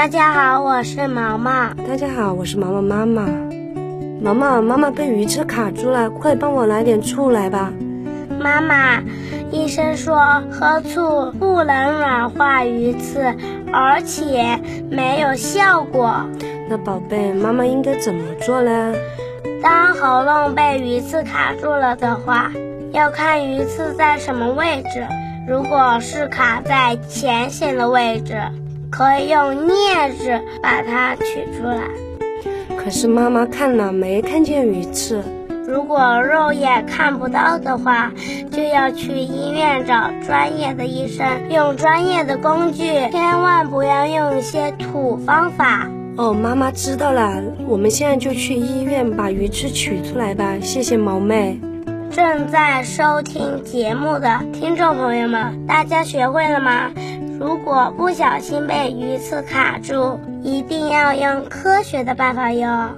大家好，我是毛毛。大家好，我是毛毛妈妈。毛毛，妈妈被鱼刺卡住了，快帮我拿点醋来吧。妈妈，医生说喝醋不能软化鱼刺，而且没有效果。那宝贝，妈妈应该怎么做呢？当喉咙被鱼刺卡住了的话，要看鱼刺在什么位置。如果是卡在浅显的位置，可以用镊子把它取出来。可是妈妈看了没看见鱼刺。如果肉眼看不到的话，就要去医院找专业的医生，用专业的工具，千万不要用一些土方法。哦，妈妈知道了，我们现在就去医院把鱼刺取出来吧。谢谢毛妹。正在收听节目的听众朋友们，大家学会了吗？如果不小心被鱼刺卡住，一定要用科学的办法哟。